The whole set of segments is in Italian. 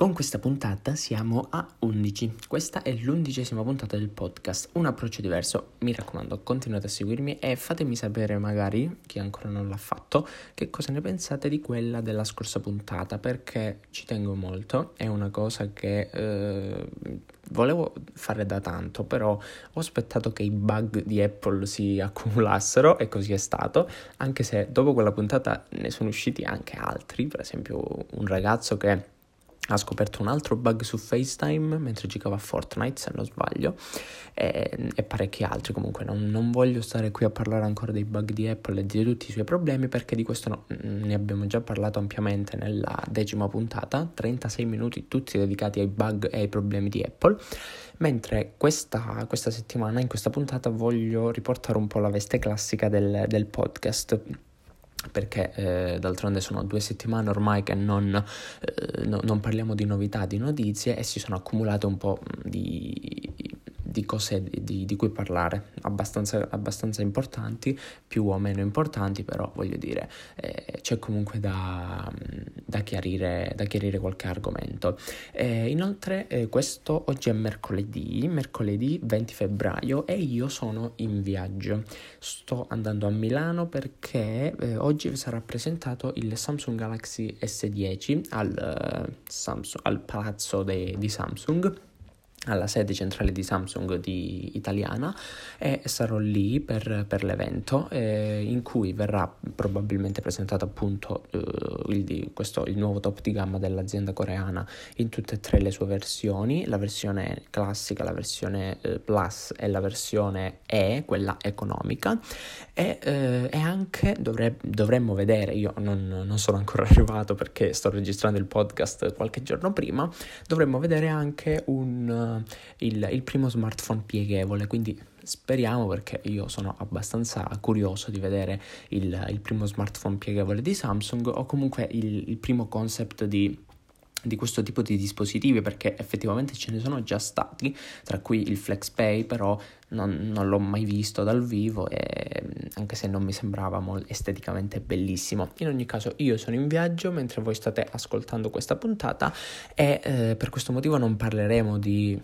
Con questa puntata siamo a 11. Questa è l'undicesima puntata del podcast. Un approccio diverso. Mi raccomando, continuate a seguirmi e fatemi sapere, magari, chi ancora non l'ha fatto, che cosa ne pensate di quella della scorsa puntata, perché ci tengo molto. È una cosa che eh, volevo fare da tanto, però ho aspettato che i bug di Apple si accumulassero e così è stato, anche se dopo quella puntata ne sono usciti anche altri, per esempio un ragazzo che ha scoperto un altro bug su FaceTime mentre giocava a Fortnite, se non sbaglio, e, e parecchi altri. Comunque, non, non, voglio stare qui a parlare ancora dei bug di Apple e di tutti i suoi problemi, perché di questo no, mm, ne abbiamo già parlato ampiamente nella decima puntata. 36 minuti tutti dedicati ai bug e ai problemi di Apple. Mentre questa, questa settimana, in questa puntata, voglio riportare un po' la veste classica del, del podcast perché eh, d'altronde sono due settimane ormai che non, eh, no, non, parliamo di novità, di notizie e si sono accumulate un po' di, di cose di, di, cui parlare, abbastanza, abbastanza, importanti, più o meno importanti, però voglio dire, eh, c'è comunque da, da, chiarire, da, chiarire, qualche argomento. Eh, inoltre, eh, questo oggi è mercoledì, mercoledì 20 febbraio e io sono in viaggio. Sto andando a Milano perché eh, oggi sarà presentato il Samsung Galaxy S10 al, uh, Samsung, al palazzo de, di Samsung alla sede centrale di Samsung di italiana e sarò lì per, per l'evento eh, in cui verrà probabilmente presentato appunto eh, il, questo, il, nuovo top di gamma dell'azienda coreana in tutte e tre le sue versioni, la versione classica, la versione eh, Plus e la versione E, quella economica. E, eh, e anche dovre, dovremmo vedere, io non, non sono ancora arrivato perché sto registrando il podcast qualche giorno prima, dovremmo vedere anche un il, il primo smartphone pieghevole, quindi speriamo perché io sono abbastanza curioso di vedere il, il primo smartphone pieghevole di Samsung o comunque il, il primo concept di di questo tipo di dispositivi perché effettivamente ce ne sono già stati, tra cui il FlexPay, però non, non, l'ho mai visto dal vivo e anche se non mi sembrava esteticamente bellissimo. In ogni caso io sono in viaggio mentre voi state ascoltando questa puntata e eh, per questo motivo non parleremo di,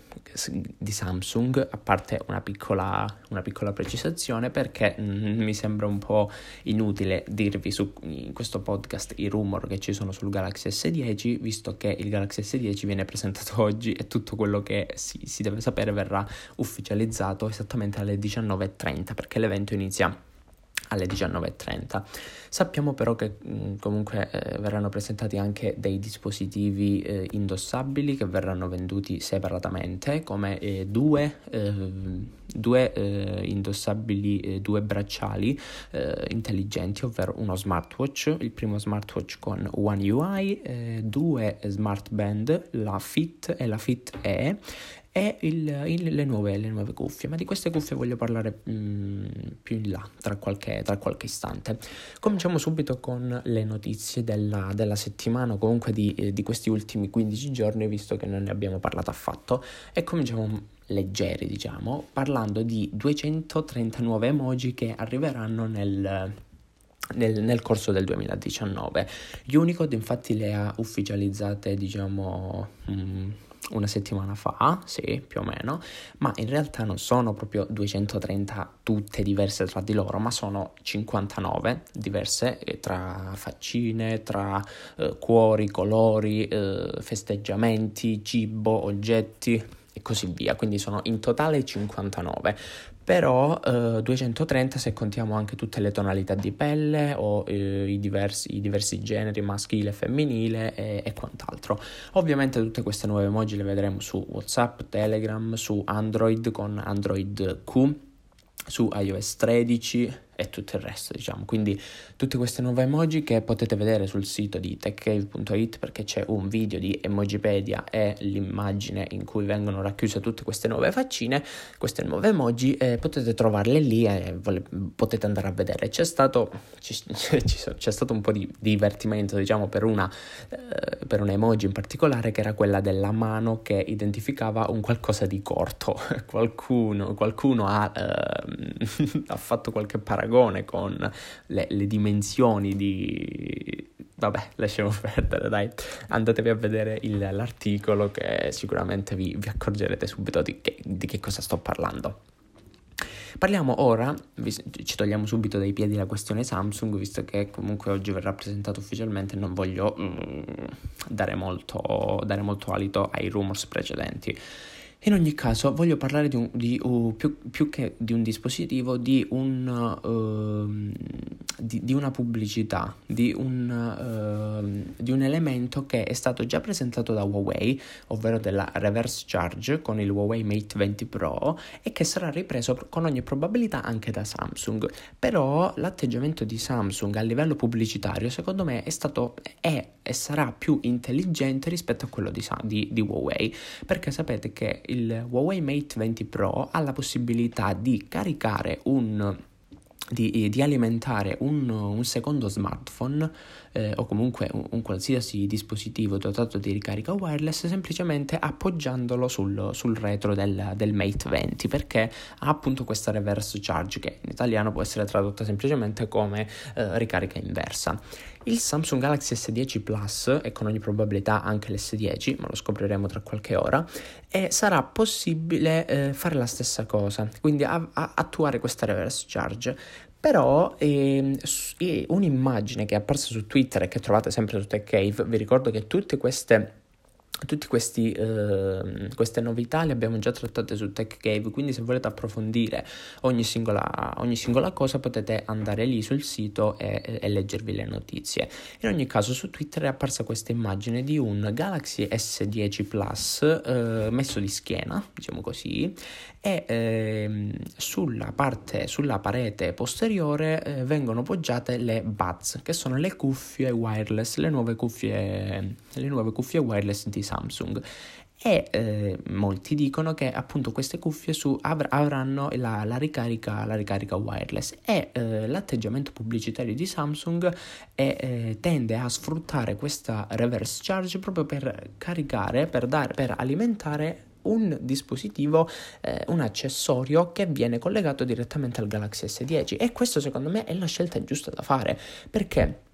di Samsung, a parte una piccola, una piccola precisazione perché mm, mi sembra un po' inutile dirvi su in questo podcast i rumor che ci sono sul Galaxy S10 visto che il Galaxy S10 viene presentato oggi e tutto quello che si, si deve sapere verrà ufficializzato esattamente alle 19.30 perché l'evento inizia alle 19.30. Sappiamo però che mh, mm, comunque eh, verranno presentati anche dei dispositivi eh, indossabili che verranno venduti separatamente come eh, due, eh, due eh, indossabili, eh, due bracciali intelligenti, ovvero uno smartwatch, il primo smartwatch con One UI, due smart band, la Fit e la Fit E e il, il, le, nuove, le, nuove, cuffie, ma di queste cuffie voglio parlare mh, mm, più in là, tra qualche, tra qualche, istante. Cominciamo subito con le notizie della, della settimana, o comunque di, eh, di, questi ultimi 15 giorni, visto che non ne abbiamo parlato affatto, e cominciamo leggeri, diciamo, parlando di 239 emoji che arriveranno nel... Nel, nel, corso del 2019. Unicode infatti le ha ufficializzate, diciamo, mh, mm, una settimana fa, sì, più o meno, ma in realtà non sono proprio 230 tutte diverse tra di loro, ma sono 59 diverse eh, tra faccine, tra eh, cuori, colori, eh, festeggiamenti, cibo, oggetti e così via, quindi sono in totale 59 però eh, 230 se contiamo anche tutte le tonalità di pelle o eh, i, diversi, i, diversi, generi maschile femminile e, e, quant'altro. Ovviamente tutte queste nuove emoji le vedremo su WhatsApp, Telegram, su Android con Android Q, su iOS 13 e tutto il resto, diciamo. Quindi tutte queste nuove emoji che potete vedere sul sito di techcave.it perché c'è un video di Emojipedia e l'immagine in cui vengono racchiuse tutte queste nuove faccine, queste nuove emoji, eh, potete trovarle lì e vole- potete andare a vedere. C'è stato, ci, c'è stato un po' di divertimento, diciamo, per una, eh, per una emoji in particolare che era quella della mano che identificava un qualcosa di corto. qualcuno, qualcuno ha, eh, ha fatto qualche paragone paragone con le, le dimensioni di, vabbè, lasciamo perdere, dai. Andatevi a vedere il, l'articolo che sicuramente vi, vi accorgerete subito di che, di che cosa sto parlando. Parliamo ora, ci togliamo subito dai piedi la questione Samsung, visto che comunque oggi verrà presentato ufficialmente e non voglio mm, dare, molto, dare molto alito ai rumors precedenti. In ogni caso voglio parlare di, un, di uh, più, più, che di un dispositivo, di, un, uh, di, di una pubblicità, di un, uh, di un, elemento che è stato già presentato da Huawei, ovvero della reverse charge con il Huawei Mate 20 Pro e che sarà ripreso con ogni probabilità anche da Samsung. Però l'atteggiamento di Samsung a livello pubblicitario secondo me è stato è e sarà più intelligente rispetto a quello di, di, di Huawei perché sapete che il Huawei Mate 20 Pro ha la possibilità di caricare un di, di, alimentare un, un secondo smartphone eh, o comunque un, un, qualsiasi dispositivo dotato di ricarica wireless semplicemente appoggiandolo sul, sul retro del, del, Mate 20 perché ha appunto questa reverse charge che in italiano può essere tradotta semplicemente come eh, ricarica inversa. Il Samsung Galaxy S10 Plus e con ogni probabilità anche l'S10, ma lo scopriremo tra qualche ora, e sarà possibile eh, fare la stessa cosa, quindi a, a attuare questa reverse charge. Però eh, un'immagine che è apparsa su Twitter e che trovate sempre su TechCave, vi ricordo che tutte queste Tutte eh, queste novità le abbiamo già trattate su Tech Cave, quindi se volete approfondire ogni singola, ogni singola cosa potete andare lì sul sito e, e, leggervi le notizie. In ogni caso su Twitter è apparsa questa immagine di un Galaxy S10 Plus eh, messo di schiena, diciamo così, e eh, sulla parte, sulla parete posteriore eh, vengono poggiate le Buds, che sono le cuffie wireless, le nuove cuffie, le nuove cuffie wireless di Samsung. E eh, molti dicono che appunto queste cuffie su, avr- avranno la, la, ricarica, la, ricarica, wireless. E eh, l'atteggiamento pubblicitario di Samsung è, eh, tende a sfruttare questa reverse charge proprio per caricare, per, dare, per alimentare un dispositivo, eh, un accessorio che viene collegato direttamente al Galaxy S10 e questo secondo me è la scelta giusta da fare perché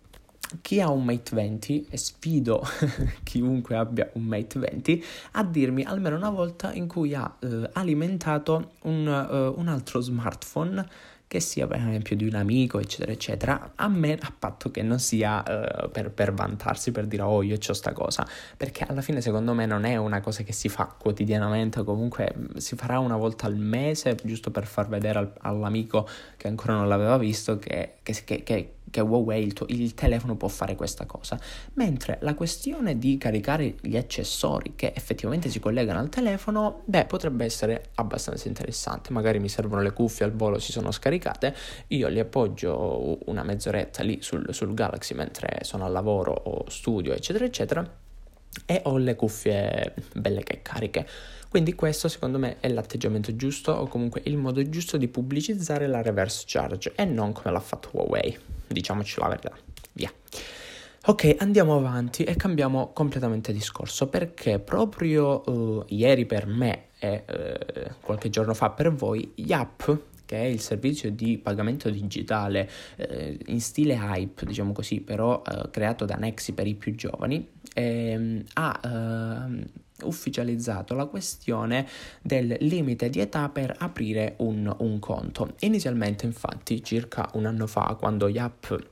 chi ha un Mate 20 e sfido chiunque abbia un Mate 20 a dirmi almeno una volta in cui ha eh, alimentato un, uh, un altro smartphone che sia per esempio di un amico, eccetera, eccetera, a me a patto che non sia uh, per, per, vantarsi, per dire oh io ho sta cosa, perché alla fine secondo me non è una cosa che si fa quotidianamente, comunque si farà una volta al mese, giusto per far vedere al, all'amico che ancora non l'aveva visto che, che, che, che che Huawei, il, tuo, il telefono può fare questa cosa, mentre la questione di caricare gli accessori che effettivamente si collegano al telefono, beh, potrebbe essere abbastanza interessante, magari mi servono le cuffie al volo, si sono scaricate, io li appoggio una mezz'oretta lì sul, sul Galaxy mentre sono al lavoro o studio, eccetera, eccetera, e ho le cuffie belle che cariche. Quindi questo secondo me è l'atteggiamento giusto o comunque il modo giusto di pubblicizzare la reverse charge e non come l'ha fatto Huawei diciamoci la verità. Via. Ok, andiamo avanti e cambiamo completamente discorso perché proprio uh, ieri per me e uh, qualche giorno fa per voi, Yap, che è il servizio di pagamento digitale uh, in stile hype, diciamo così, però creato da Nexi per i più giovani, ehm, ha ehm, ufficializzato la questione del limite di età per aprire un, un conto. Inizialmente, infatti, circa un anno fa, quando Yap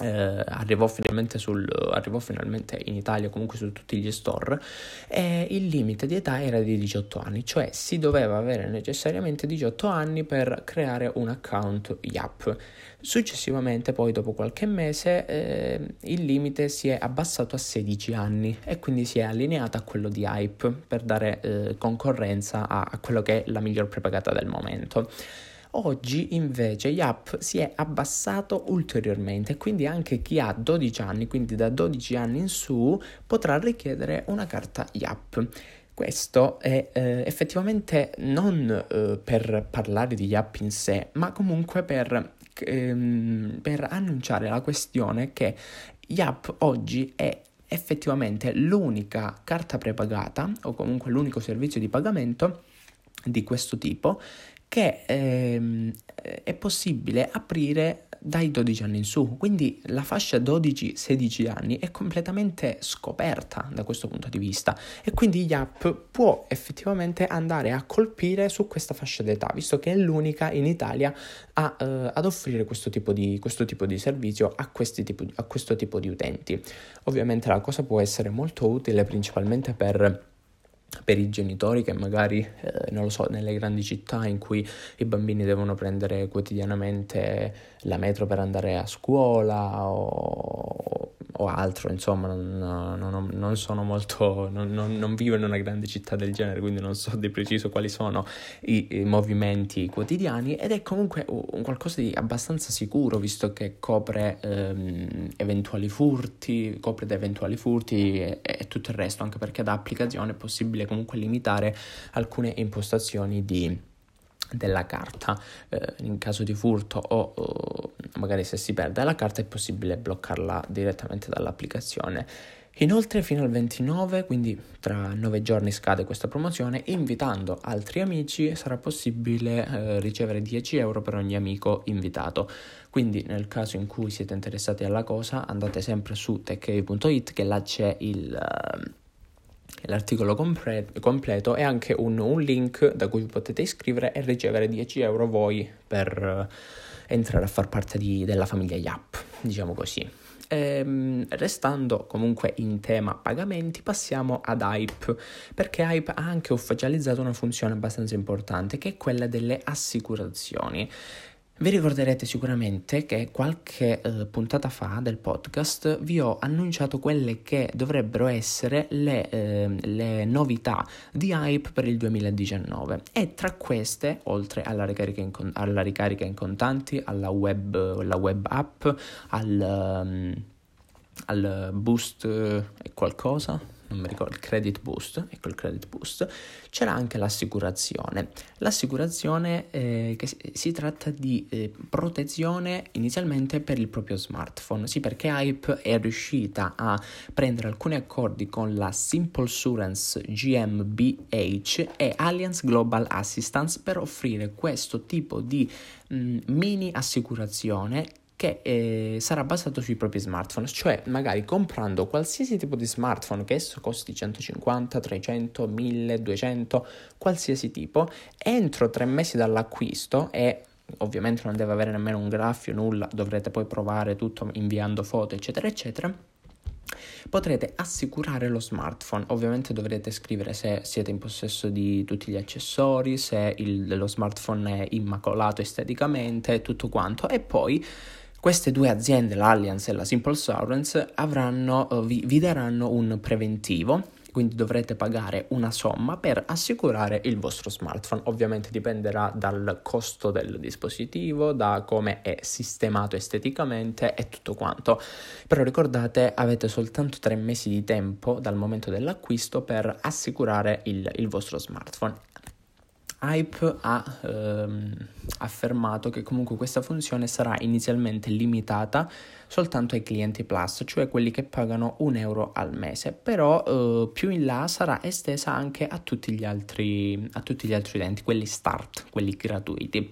eh, arrivò, finalmente sul, arrivò finalmente in Italia, comunque su tutti gli store, e il limite di età era di 18 anni, cioè si doveva avere necessariamente 18 anni per creare un account Yap. Successivamente, poi dopo qualche mese, eh, il limite si è abbassato a 16 anni e quindi si è allineato a quello di Hype per dare eh, concorrenza a, a quello che è la miglior prepagata del momento. Oggi invece Yap si è abbassato ulteriormente, quindi anche chi ha 12 anni, quindi da 12 anni in su, potrà richiedere una carta Yap. Questo è eh, effettivamente non eh, per parlare di Yap in sé, ma comunque per, ehm, per annunciare la questione che Yap oggi è effettivamente l'unica carta prepagata o comunque l'unico servizio di pagamento di questo tipo che ehm, è possibile aprire dai 12 anni in su, quindi la fascia 12-16 anni è completamente scoperta da questo punto di vista e quindi Yap può effettivamente andare a colpire su questa fascia d'età, visto che è l'unica in Italia a, uh, ad offrire questo tipo di, questo tipo di servizio a, tipo, a questo tipo di utenti. Ovviamente la cosa può essere molto utile principalmente per per i genitori che magari, eh, non lo so, nelle grandi città in cui i bambini devono prendere quotidianamente la metro per andare a scuola o, o altro, insomma, non, non, non sono molto, non, non, vivo in una grande città del genere, quindi non so di preciso quali sono i, i movimenti quotidiani ed è comunque un qualcosa di abbastanza sicuro, visto che copre ehm, eventuali furti, copre da eventuali furti e, e tutto il resto, anche perché da applicazione è possibile comunque limitare alcune impostazioni di della carta eh, in caso di furto o, o, magari se si perde la carta è possibile bloccarla direttamente dall'applicazione. Inoltre fino al 29, quindi tra 9 giorni scade questa promozione, invitando altri amici sarà possibile eh, ricevere 10 euro per ogni amico invitato. Quindi nel caso in cui siete interessati alla cosa andate sempre su techcave.it che là c'è il... Uh, l'articolo compre- completo e anche un, un, link da cui potete iscrivere e ricevere 10 euro voi per uh, entrare a far parte di, della famiglia Yap, diciamo così. Ehm, restando comunque in tema pagamenti, passiamo ad Hype, perché Hype ha anche ufficializzato una funzione abbastanza importante che è quella delle assicurazioni. Vi ricorderete sicuramente che qualche eh, puntata fa del podcast vi ho annunciato quelle che dovrebbero essere le, eh, le, novità di Hype per il 2019 e tra queste, oltre alla ricarica in, alla ricarica in contanti, alla web, alla web app, al, um, al boost e eh, qualcosa, non mi ricordo, il credit boost, ecco il credit boost, c'era anche l'assicurazione. L'assicurazione eh, che si, tratta di eh, protezione inizialmente per il proprio smartphone, sì perché Hype è riuscita a prendere alcuni accordi con la Simple Surance GmbH e Allianz Global Assistance per offrire questo tipo di mh, mm, mini assicurazione che eh, sarà basato sui propri smartphone, cioè magari comprando qualsiasi tipo di smartphone che esso costi 150, 300, 1000, 200, qualsiasi tipo, entro tre mesi dall'acquisto e ovviamente non deve avere nemmeno un graffio, nulla, dovrete poi provare tutto inviando foto, eccetera, eccetera. Potrete assicurare lo smartphone, ovviamente dovrete scrivere se siete in possesso di tutti gli accessori, se il, lo smartphone è immacolato esteticamente, tutto quanto e poi queste due aziende, l'Allianz e la Simple Surance, avranno, uh, vi, vi daranno un preventivo quindi dovrete pagare una somma per assicurare il vostro smartphone. Ovviamente dipenderà dal costo del dispositivo, da come è sistemato esteticamente e tutto quanto. Però ricordate, avete soltanto tre mesi di tempo dal momento dell'acquisto per assicurare il, il vostro smartphone. Hype ha ehm, affermato che comunque questa funzione sarà inizialmente limitata soltanto ai clienti Plus, cioè quelli che pagano un euro al mese, però eh, più in là sarà estesa anche a tutti gli altri, a tutti gli altri utenti, quelli start, quelli gratuiti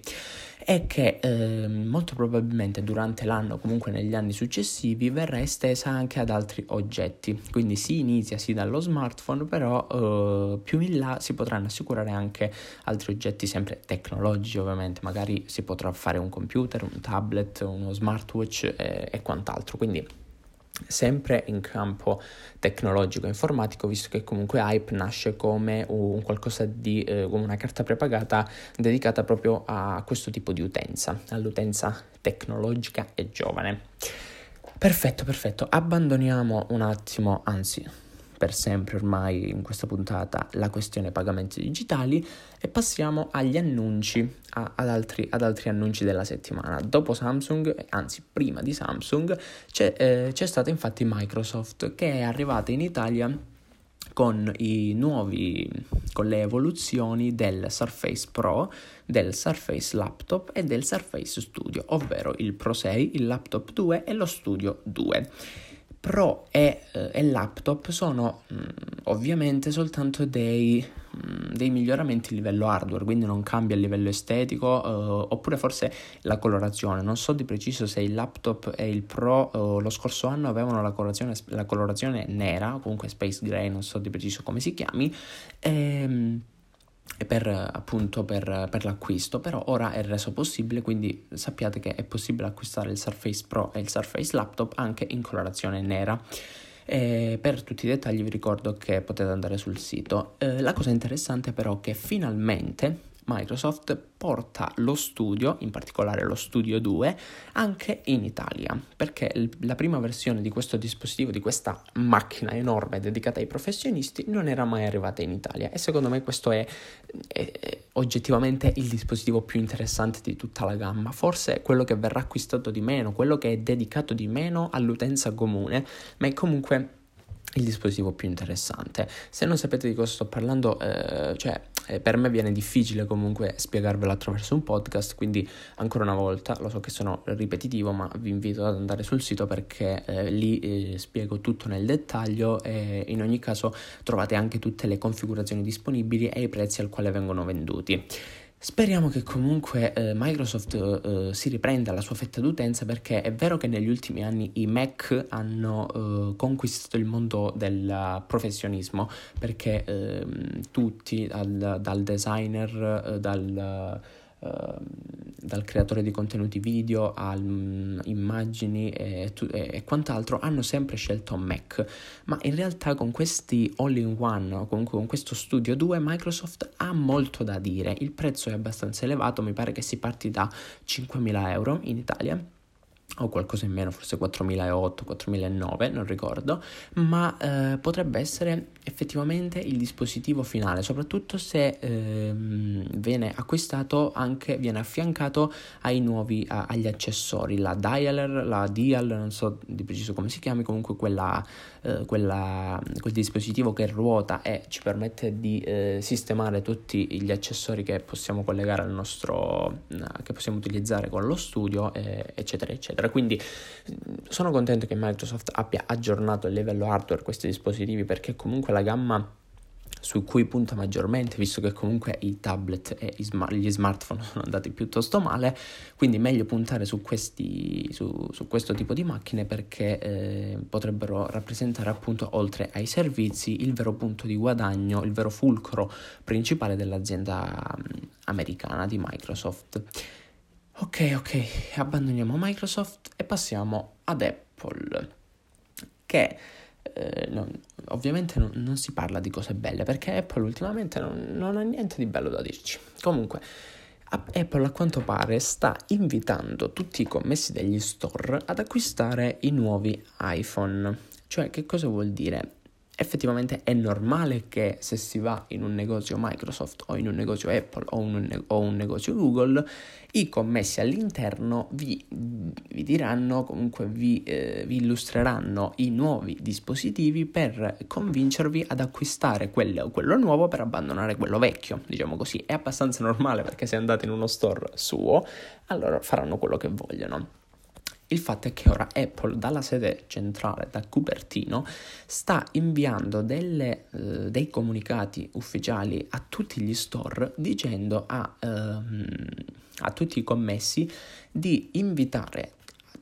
e che eh, molto probabilmente durante l'anno, comunque negli anni successivi, verrà estesa anche ad altri oggetti. Quindi si inizia sì dallo smartphone, però eh, più in là si potranno assicurare anche altri oggetti sempre tecnologici, ovviamente, magari si potrà fare un computer, un tablet, uno smartwatch e, e quant'altro. Quindi sempre in campo tecnologico informatico, visto che comunque Hype nasce come un qualcosa di eh, una carta prepagata dedicata proprio a questo tipo di utenza, all'utenza tecnologica e giovane. Perfetto, perfetto. Abbandoniamo un attimo, anzi, per sempre ormai in questa puntata la questione pagamenti digitali e passiamo agli annunci, a, ad, altri, ad, altri, annunci della settimana. Dopo Samsung, anzi prima di Samsung, c'è, eh, c'è stata infatti Microsoft che è arrivata in Italia con nuovi con le evoluzioni del Surface Pro, del Surface Laptop e del Surface Studio, ovvero il Pro 6, il Laptop 2 e lo Studio 2. Pro e, eh, e laptop sono mh, mm, ovviamente soltanto dei, mh, mm, dei miglioramenti a livello hardware, quindi non cambia a livello estetico, uh, oppure forse la colorazione. Non so di preciso se il laptop e il Pro uh, lo scorso anno avevano la colorazione, la colorazione nera, comunque Space Gray, non so di preciso come si chiami. Ehm, per, appunto per, per, l'acquisto, però ora è reso possibile, quindi sappiate che è possibile acquistare il Surface Pro e il Surface Laptop anche in colorazione nera. E per tutti i dettagli vi ricordo che potete andare sul sito. Eh, la cosa interessante però è che finalmente Microsoft porta lo studio, in particolare lo Studio 2, anche in Italia, perché la prima versione di questo dispositivo, di questa macchina enorme dedicata ai professionisti, non era mai arrivata in Italia e secondo me questo è, è, è oggettivamente il dispositivo più interessante di tutta la gamma, forse quello che verrà acquistato di meno, quello che è dedicato di meno all'utenza comune, ma è comunque il dispositivo più interessante. Se non sapete di cosa sto parlando, eh, cioè eh, per me viene difficile comunque spiegarvelo attraverso un podcast, quindi ancora una volta, lo so che sono ripetitivo, ma vi invito ad andare sul sito perché eh, lì eh, spiego tutto nel dettaglio e in ogni caso trovate anche tutte le configurazioni disponibili e i prezzi al quale vengono venduti. Speriamo che comunque eh, Microsoft eh, si riprenda la sua fetta d'utenza perché è vero che negli ultimi anni i Mac hanno eh, conquistato il mondo del professionismo perché ehm, tutti, dal, dal designer, eh, dal dal creatore di contenuti video a um, immagini e, e, e, quant'altro hanno sempre scelto Mac. Ma in realtà con questi all-in-one o comunque con questo Studio 2 Microsoft ha molto da dire. Il prezzo è abbastanza elevato mi pare che si parti da 5.000 euro in Italia o qualcosa in meno, forse 4008, 4009, non ricordo, ma eh, potrebbe essere effettivamente il dispositivo finale, soprattutto se ehm, viene acquistato anche, viene affiancato ai nuovi, a, agli accessori, la dialer, la dial, non so di preciso come si chiami, comunque quella, eh, quella, quel dispositivo che ruota e ci permette di eh, sistemare tutti gli accessori che possiamo collegare al nostro, che possiamo utilizzare con lo studio, eccetera, eccetera eccetera. Quindi sono contento che Microsoft abbia aggiornato a livello hardware questi dispositivi perché comunque la gamma su cui punta maggiormente, visto che comunque i tablet e gli smartphone sono andati piuttosto male, quindi meglio puntare su, questi, su, su questo tipo di macchine perché eh, potrebbero rappresentare appunto oltre ai servizi il vero punto di guadagno, il vero fulcro principale dell'azienda americana di Microsoft. Ok, ok, abbandoniamo Microsoft e passiamo ad Apple, che eh, non, ovviamente non, non, si parla di cose belle perché Apple ultimamente non, non ha niente di bello da dirci. Comunque, Apple a quanto pare sta invitando tutti i commessi degli store ad acquistare i nuovi iPhone. Cioè, che cosa vuol dire? Effettivamente è normale che se si va in un negozio Microsoft o in un negozio Apple o, un, o un negozio Google, i commessi all'interno vi, vi diranno, comunque vi, eh, vi, illustreranno i nuovi dispositivi per convincervi ad acquistare quello, quello nuovo per abbandonare quello vecchio, diciamo così. È abbastanza normale perché se andate in uno store suo, allora faranno quello che vogliono. Il fatto è che ora Apple dalla sede centrale, da Cupertino, sta inviando delle, uh, dei comunicati ufficiali a tutti gli store dicendo a, uh, a tutti i commessi di invitare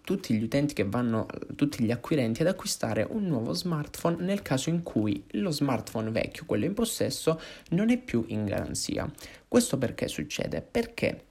tutti gli utenti che vanno, tutti gli acquirenti ad acquistare un nuovo smartphone nel caso in cui lo smartphone vecchio, quello in possesso, non è più in garanzia. Questo perché succede? Perché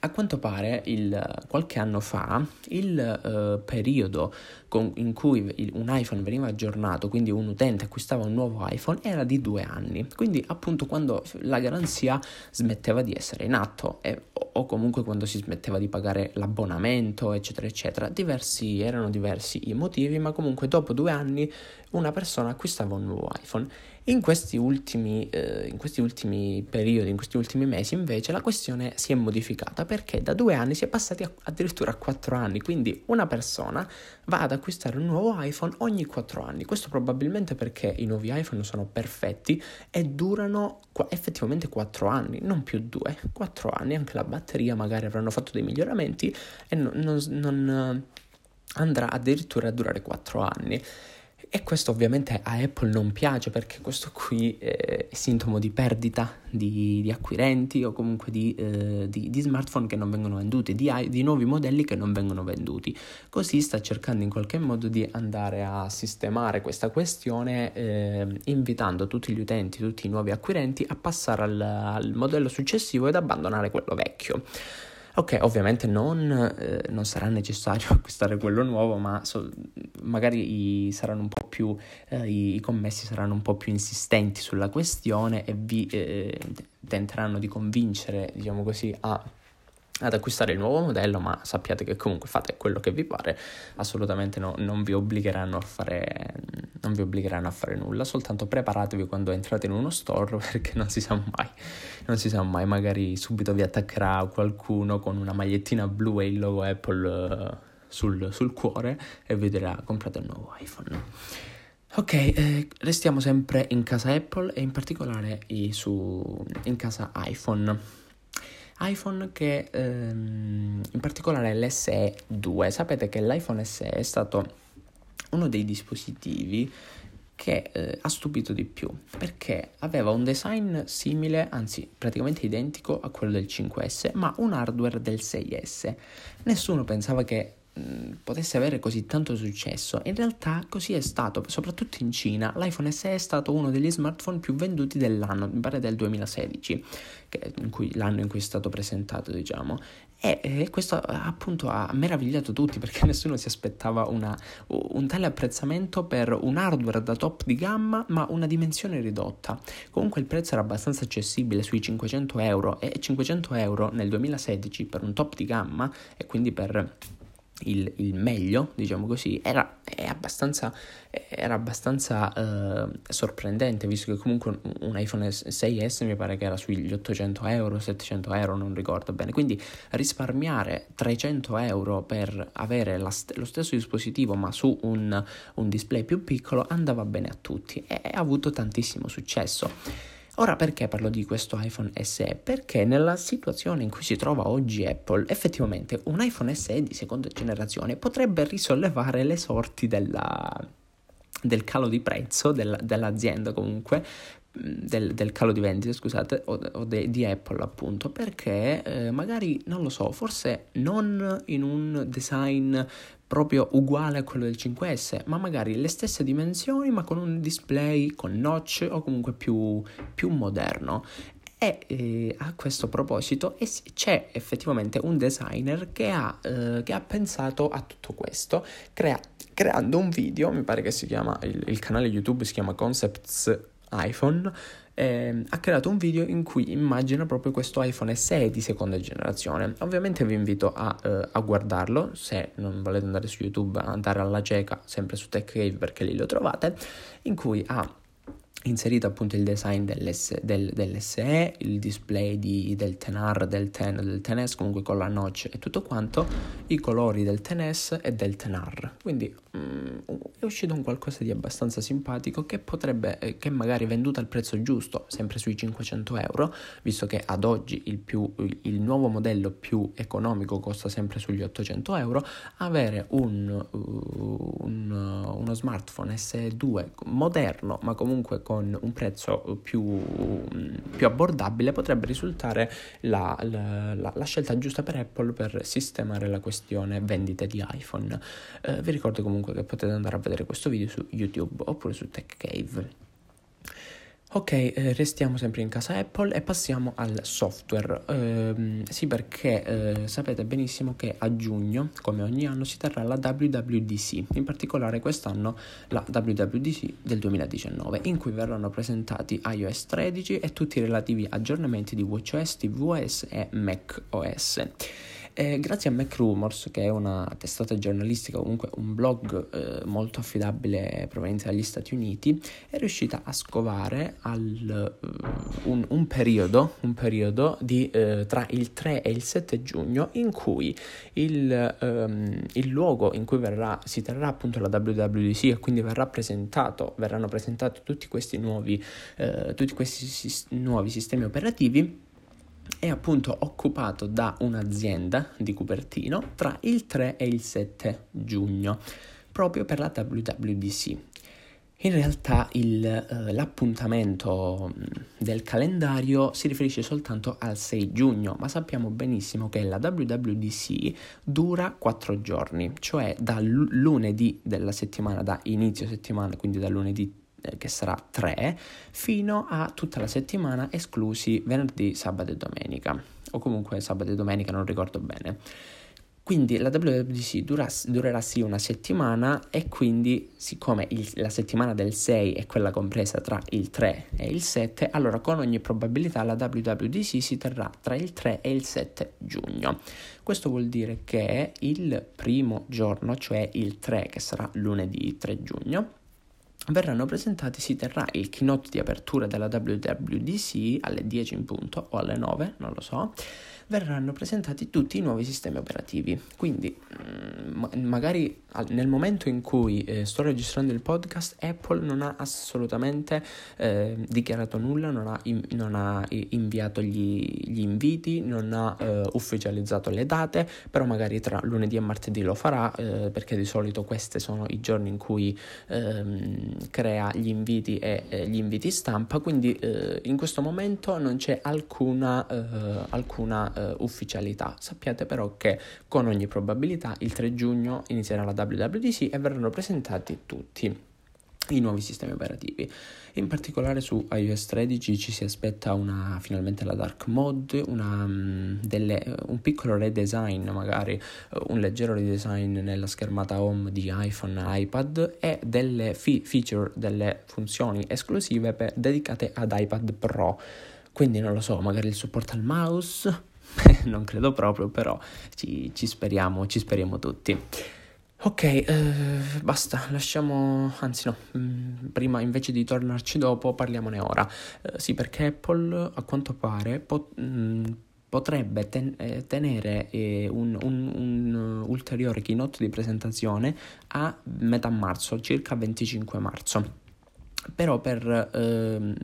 a quanto pare, il, qualche anno fa, il uh, periodo con, in cui il, un iPhone veniva aggiornato, quindi un utente acquistava un nuovo iPhone, era di due anni. Quindi, appunto, quando la garanzia smetteva di essere in atto e, o comunque quando si smetteva di pagare l'abbonamento, eccetera, eccetera. Diversi, erano diversi i motivi, ma comunque dopo due anni una persona acquistava un nuovo iPhone. In questi, ultimi, eh, in questi ultimi periodi, in questi ultimi mesi, invece, la questione si è modificata perché da due anni si è passati a, addirittura a quattro anni. Quindi una persona va ad acquistare un nuovo iPhone ogni quattro anni. Questo probabilmente perché i nuovi iPhone sono perfetti e durano effettivamente quattro anni, non più due, quattro anni. Anche la batteria magari avranno fatto dei miglioramenti e non, non, non andrà addirittura a durare quattro anni. E questo ovviamente a Apple non piace perché questo qui è sintomo di perdita di, di acquirenti o comunque di, eh, di, di, smartphone che non vengono venduti, di, di, nuovi modelli che non vengono venduti. Così sta cercando in qualche modo di andare a sistemare questa questione eh, invitando tutti gli utenti, tutti i nuovi acquirenti a passare al, al modello successivo ed abbandonare quello vecchio. Ok, ovviamente non, eh, non, sarà necessario acquistare quello nuovo, ma so, magari i, saranno un po' più, eh, i, commessi saranno un po' più insistenti sulla questione e vi eh, tenteranno di convincere, diciamo così, a ad acquistare il nuovo modello, ma sappiate che comunque fate quello che vi pare, assolutamente no, non, vi obbligeranno a fare, non vi obbligheranno a fare nulla, soltanto preparatevi quando entrate in uno store perché non si sa mai, non si sa mai, magari subito vi attaccherà qualcuno con una magliettina blu e il logo Apple uh, sul, sul, cuore e vi dirà comprate il nuovo iPhone. Ok, eh, restiamo sempre in casa Apple e in particolare su, in casa iPhone iPhone che ehm, in particolare l'SE 2. Sapete che l'iPhone SE è stato uno dei dispositivi che eh, ha stupito di più perché aveva un design simile, anzi praticamente identico a quello del 5S, ma un hardware del 6S. Nessuno pensava che Mm, potesse avere così tanto successo. In realtà così è stato, soprattutto in Cina. L'iPhone SE è stato uno degli smartphone più venduti dell'anno, mi pare del 2016, in cui, l'anno in cui è stato presentato, diciamo. E, questo appunto ha meravigliato tutti perché nessuno si aspettava una, un tale apprezzamento per un hardware da top di gamma ma una dimensione ridotta. Comunque il prezzo era abbastanza accessibile sui 500 euro e 500 euro nel 2016 per un top di gamma e quindi per il, il, meglio, diciamo così, era, abbastanza, era abbastanza uh, sorprendente, visto che comunque un iPhone 6S mi pare che era sugli 800 euro, 700 euro, non ricordo bene. Quindi risparmiare 300 euro per avere st- lo stesso dispositivo ma su un, un display più piccolo andava bene a tutti e ha avuto tantissimo successo. Ora perché parlo di questo iPhone SE? Perché nella situazione in cui si trova oggi Apple, effettivamente un iPhone SE di seconda generazione potrebbe risollevare le sorti della, del calo di prezzo del, dell'azienda comunque del, del, calo di vendite, scusate, o, o de, di Apple appunto, perché eh, magari, non lo so, forse non in un design proprio uguale a quello del 5S, ma magari le stesse dimensioni, ma con un display con notch o comunque più, più moderno. E eh, a questo proposito c'è effettivamente un designer che ha, eh, che ha pensato a tutto questo, crea- creando un video, mi pare che si chiama, il, il canale YouTube si chiama Concepts iPhone, eh, ha creato un video in cui immagina proprio questo iPhone SE di seconda generazione. Ovviamente vi invito a, eh, a guardarlo, se non volete andare su YouTube, andare alla cieca, sempre su Tech Cave perché lì lo trovate, in cui ha inserito appunto il design dell'S, del, dell'SE, il display di, del Tenar, del Ten, del Tenes, comunque con la notch e tutto quanto, i colori del Tenes e del Tenar. Quindi mm, è uscito un qualcosa di abbastanza simpatico che potrebbe, eh, che magari venduto al prezzo giusto, sempre sui 500 euro, visto che ad oggi il, più, il nuovo modello più economico costa sempre sugli 800 euro, avere un, uh, un, uh, uno smartphone SE2 moderno, ma comunque con un prezzo più, più abbordabile potrebbe risultare la, la, la, la, scelta giusta per Apple per sistemare la questione vendite di iPhone. Eh, vi ricordo comunque che potete andare a vedere questo video su YouTube oppure su Tech Cave. Ok, eh, restiamo sempre in casa Apple e passiamo al software. Eh, sì, perché eh, sapete benissimo che a giugno, come ogni anno, si terrà la WWDC, in particolare quest'anno la WWDC del 2019, in cui verranno presentati iOS 13 e tutti i relativi aggiornamenti di WatchOS, tvOS e macOS. E grazie a MacRumors, che è una testata giornalistica, comunque un blog eh, molto affidabile proveniente dagli Stati Uniti, è riuscita a scovare al, uh, un, un, periodo, un periodo di, uh, tra il 3 e il 7 giugno in cui il, um, il luogo in cui verrà, si terrà appunto la WWDC e quindi verrà presentato, verranno presentati tutti questi nuovi, uh, tutti questi sis- nuovi sistemi operativi è appunto occupato da un'azienda di Cupertino tra il 3 e il 7 giugno, proprio per la WWDC. In realtà il, eh, l'appuntamento mm, del calendario si riferisce soltanto al 6 giugno, ma sappiamo benissimo che la WWDC dura 4 giorni, cioè dal lunedì della settimana, da inizio settimana, quindi dal lunedì che sarà 3, fino a tutta la settimana, esclusi venerdì, sabato e domenica, o comunque sabato e domenica, non ricordo bene. Quindi la WWDC dura, durerà sì una settimana e quindi siccome il, la settimana del 6 è quella compresa tra il 3 e il 7, allora con ogni probabilità la WWDC si terrà tra il 3 e il 7 giugno. Questo vuol dire che il primo giorno, cioè il 3 che sarà lunedì 3 giugno, verranno presentati, si terrà il keynote di apertura della WWDC alle 10 in punto o alle 9, non lo so, verranno presentati tutti i nuovi sistemi operativi. Quindi mm, magari nel momento in cui eh, sto registrando il podcast, Apple non ha assolutamente eh, dichiarato nulla, non ha, non ha inviato gli, gli, inviti, non ha eh, ufficializzato le date, però magari tra lunedì e martedì lo farà eh, perché di solito questi sono i giorni in cui ehm, crea gli inviti e gli inviti stampa, quindi eh, in questo momento non c'è alcuna, eh, ufficialità. Sappiate però che con ogni probabilità il 3 giugno inizierà la WWDC e verranno presentati tutti i nuovi sistemi operativi. In particolare su iOS 13 ci si aspetta una, finalmente la dark mode, una, mm, delle, un piccolo redesign, magari eh, un leggero redesign nella schermata home di iPhone e iPad e delle fi- feature, delle funzioni esclusive per, dedicate ad iPad Pro. Quindi non lo so, magari il supporto al mouse, non credo proprio, però ci, ci, speriamo, ci speriamo tutti. Ok, eh, basta, lasciamo, anzi no, mm, prima invece di tornarci dopo parliamone ora. Eh, sì, perché Apple a quanto pare pot- mm, potrebbe ten- eh, tenere eh, un, un, un, ulteriore keynote di presentazione a metà marzo, circa 25 marzo però per ehm,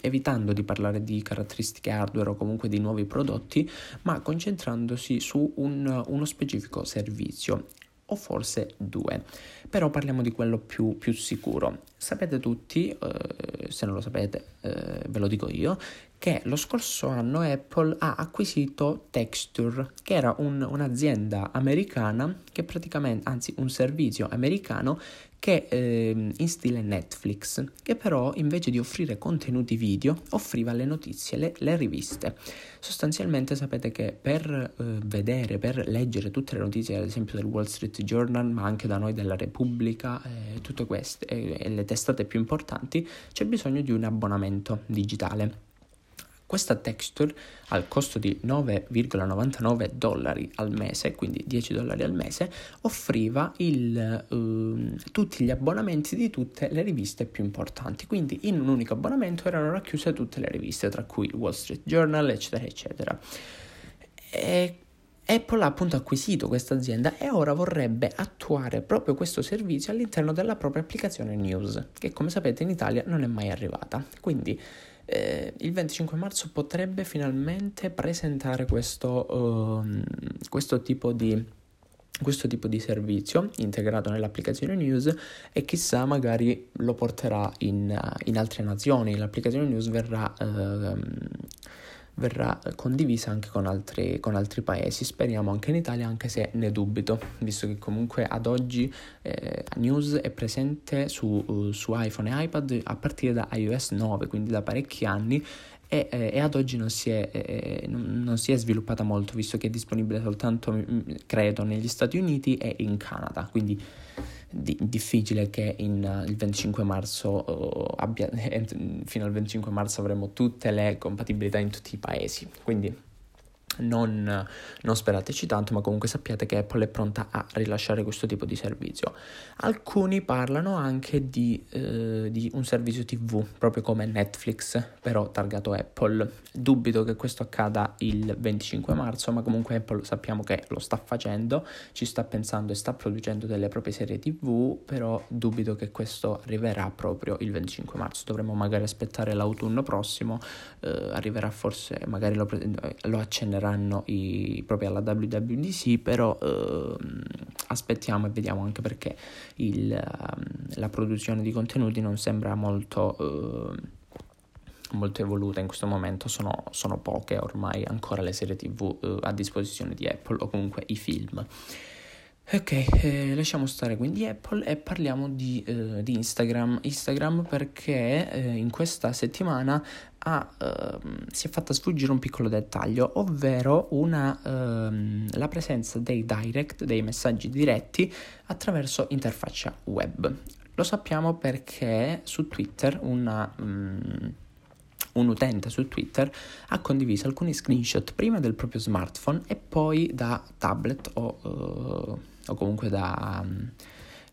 evitando di parlare di caratteristiche hardware o comunque di nuovi prodotti, ma concentrandosi su un, uno specifico servizio o forse due. Però parliamo di quello più, più sicuro. Sapete tutti, eh, se non lo sapete eh, ve lo dico io, che lo scorso anno Apple ha acquisito Texture, che era un, un'azienda americana che praticamente, anzi un servizio americano che eh, in stile Netflix, che però invece di offrire contenuti video offriva le notizie, le, le riviste. Sostanzialmente sapete che per eh, vedere, per leggere tutte le notizie, ad esempio del Wall Street Journal, ma anche da noi della Repubblica, eh, tutte queste e le testate più importanti, c'è bisogno di un abbonamento digitale. Questa texture al costo di 9,99 dollari al mese, quindi 10 dollari al mese, offriva il, uh, tutti gli abbonamenti di tutte le riviste più importanti. Quindi in un unico abbonamento erano racchiuse tutte le riviste, tra cui Wall Street Journal, eccetera, eccetera. E Apple ha appunto acquisito questa azienda e ora vorrebbe attuare proprio questo servizio all'interno della propria applicazione News, che come sapete in Italia non è mai arrivata. Quindi eh, il 25 marzo potrebbe finalmente presentare questo, uh, questo tipo di questo tipo di servizio integrato nell'applicazione News e chissà magari lo porterà in, in altre nazioni. L'applicazione News verrà uh, verrà condivisa anche con altri, con altri, paesi, speriamo anche in Italia, anche se ne dubito, visto che comunque ad oggi eh, News è presente su, su, iPhone e iPad a partire da iOS 9, quindi da parecchi anni. E, eh, e ad oggi non si, è, eh, non si, è, sviluppata molto, visto che è disponibile soltanto, mm, credo, negli Stati Uniti e in Canada. Quindi di, difficile che in, uh, il 25 marzo uh, abbia, fino al 25 marzo avremo tutte le compatibilità in tutti i paesi. Quindi non, non, sperateci tanto, ma comunque sappiate che Apple è pronta a rilasciare questo tipo di servizio. Alcuni parlano anche di, eh, di, un servizio TV, proprio come Netflix, però targato Apple. Dubito che questo accada il 25 marzo, ma comunque Apple sappiamo che lo sta facendo, ci sta pensando e sta producendo delle proprie serie TV, però dubito che questo arriverà proprio il 25 marzo. Dovremmo magari aspettare l'autunno prossimo, eh, arriverà forse, magari lo, lo accennerà saranno i, proprio alla WWDC, però eh, aspettiamo e vediamo anche perché il, ehm, la produzione di contenuti non sembra molto... Eh, molto evoluta in questo momento, sono, sono, poche ormai ancora le serie tv eh, a disposizione di Apple o comunque i film. Ok, eh, lasciamo stare quindi Apple e parliamo di, eh, di Instagram. Instagram perché eh, in questa settimana ha, ehm, si è fatta sfuggire un piccolo dettaglio, ovvero una, ehm, la presenza dei direct, dei messaggi diretti attraverso interfaccia web. Lo sappiamo perché su Twitter una... Um, un utente su Twitter ha condiviso alcuni screenshot prima del proprio smartphone e poi da tablet o, uh, o comunque da, um,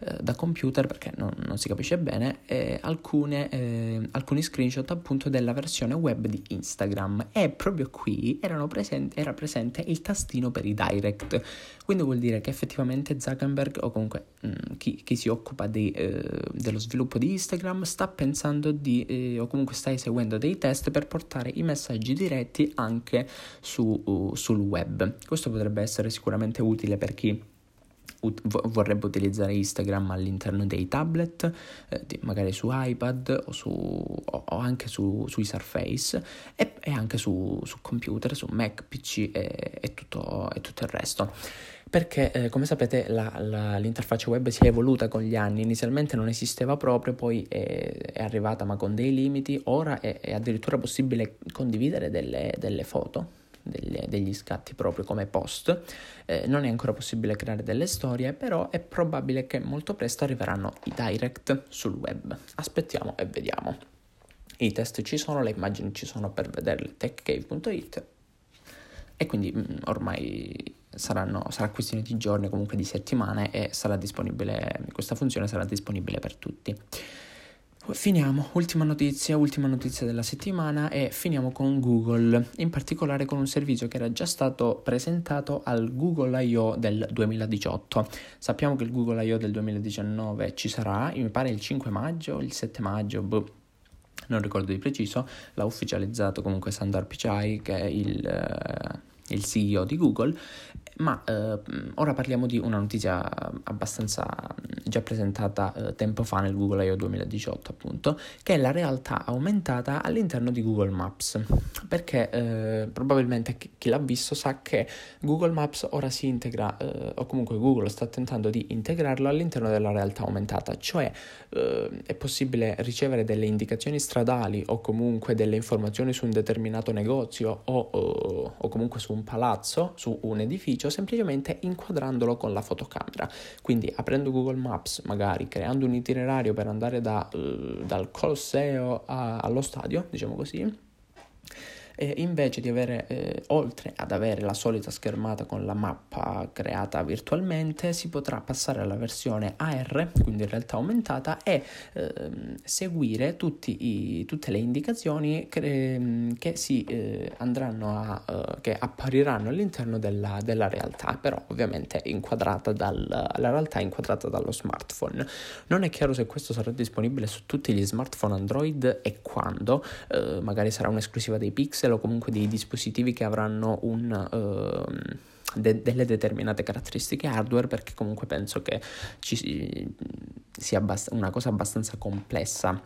eh, da computer perché non, non, si capisce bene, eh, alcune, eh, alcuni screenshot appunto della versione web di Instagram e proprio qui presenti, era presente il tastino per i direct, quindi vuol dire che effettivamente Zuckerberg o comunque mh, mm, chi, chi, si occupa di, eh, dello sviluppo di Instagram sta pensando di eh, o comunque sta eseguendo dei test per portare i messaggi diretti anche su, uh, sul web. Questo potrebbe essere sicuramente utile per chi ut- vorrebbe utilizzare Instagram all'interno dei tablet, eh, magari su iPad o, su, o, anche su, sui Surface e, e anche su, su, computer, su Mac, PC e, e, tutto, e tutto il resto. Perché eh, come sapete la, la, l'interfaccia web si è evoluta con gli anni, inizialmente non esisteva proprio, poi è, è arrivata ma con dei limiti, ora è, è addirittura possibile condividere delle, delle foto degli, degli scatti proprio come post. Eh, non è ancora possibile creare delle storie, però è probabile che molto presto arriveranno i direct sul web. Aspettiamo e vediamo. I test ci sono, le immagini ci sono per vederle, techcave.it e quindi mh, mm, ormai saranno, sarà questione di giorni, comunque di settimane e sarà disponibile, questa funzione sarà disponibile per tutti. Finiamo, ultima notizia, ultima notizia della settimana e finiamo con Google, in particolare con un servizio che era già stato presentato al Google I.O. del 2018. Sappiamo che il Google I.O. del 2019 ci sarà, mi pare il 5 maggio, il 7 maggio, boh, non ricordo di preciso, l'ha ufficializzato comunque Sundar Pichai che è il... Eh, il CEO di Google, ma eh, ora parliamo di una notizia abbastanza già presentata eh, tempo fa nel Google I.O. 2018, appunto, che è la realtà aumentata all'interno di Google Maps, perché eh, probabilmente chi l'ha visto sa che Google Maps ora si integra, eh, o comunque Google sta tentando di integrarlo all'interno della realtà aumentata, cioè eh, è possibile ricevere delle indicazioni stradali o comunque delle informazioni su un determinato negozio o, o, o comunque su un palazzo, su un edificio, semplicemente inquadrandolo con la fotocamera. Quindi aprendo Google Maps, magari creando un itinerario per andare da, uh, dal Colosseo a, allo stadio, diciamo così e invece di avere, eh, oltre ad avere la solita schermata con la mappa creata virtualmente, si potrà passare alla versione AR, quindi in realtà aumentata, e eh, seguire i, tutte le indicazioni che, ehm, che si eh, andranno a, uh, che appariranno all'interno della, della, realtà, però ovviamente inquadrata dal, la realtà inquadrata dallo smartphone. Non è chiaro se questo sarà disponibile su tutti gli smartphone Android e quando, eh, magari sarà un'esclusiva dei Pixel o comunque dei dispositivi che avranno un... Uh, de- delle determinate caratteristiche hardware perché comunque penso che ci sia abbast- una cosa abbastanza complessa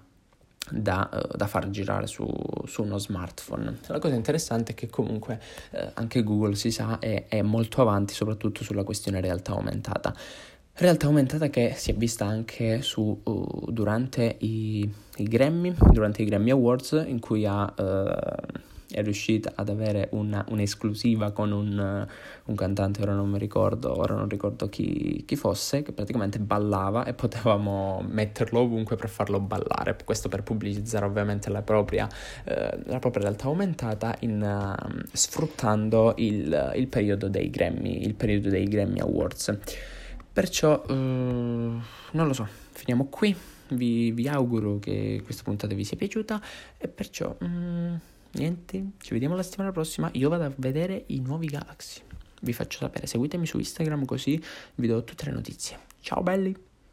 da, uh, da, far girare su, su, uno smartphone. La cosa interessante è che comunque uh, anche Google si sa è, è, molto avanti soprattutto sulla questione realtà aumentata. Realtà aumentata che si è vista anche su, uh, durante i, i, Grammy, durante i Grammy Awards in cui ha è riuscita ad avere una, un'esclusiva con un, un, cantante, ora non mi ricordo, ora non ricordo chi, chi, fosse, che praticamente ballava e potevamo metterlo ovunque per farlo ballare, questo per pubblicizzare ovviamente la propria, eh, la propria realtà aumentata in, uh, sfruttando il, il, periodo dei Grammy, il periodo dei Grammy Awards. Perciò, uh, non lo so, finiamo qui. Vi, vi, auguro che questa puntata vi sia piaciuta e perciò... Mm, niente, ci vediamo la settimana prossima. Io vado a vedere i nuovi Galaxy. Vi faccio sapere, seguitemi su Instagram così vi do tutte le notizie. Ciao belli!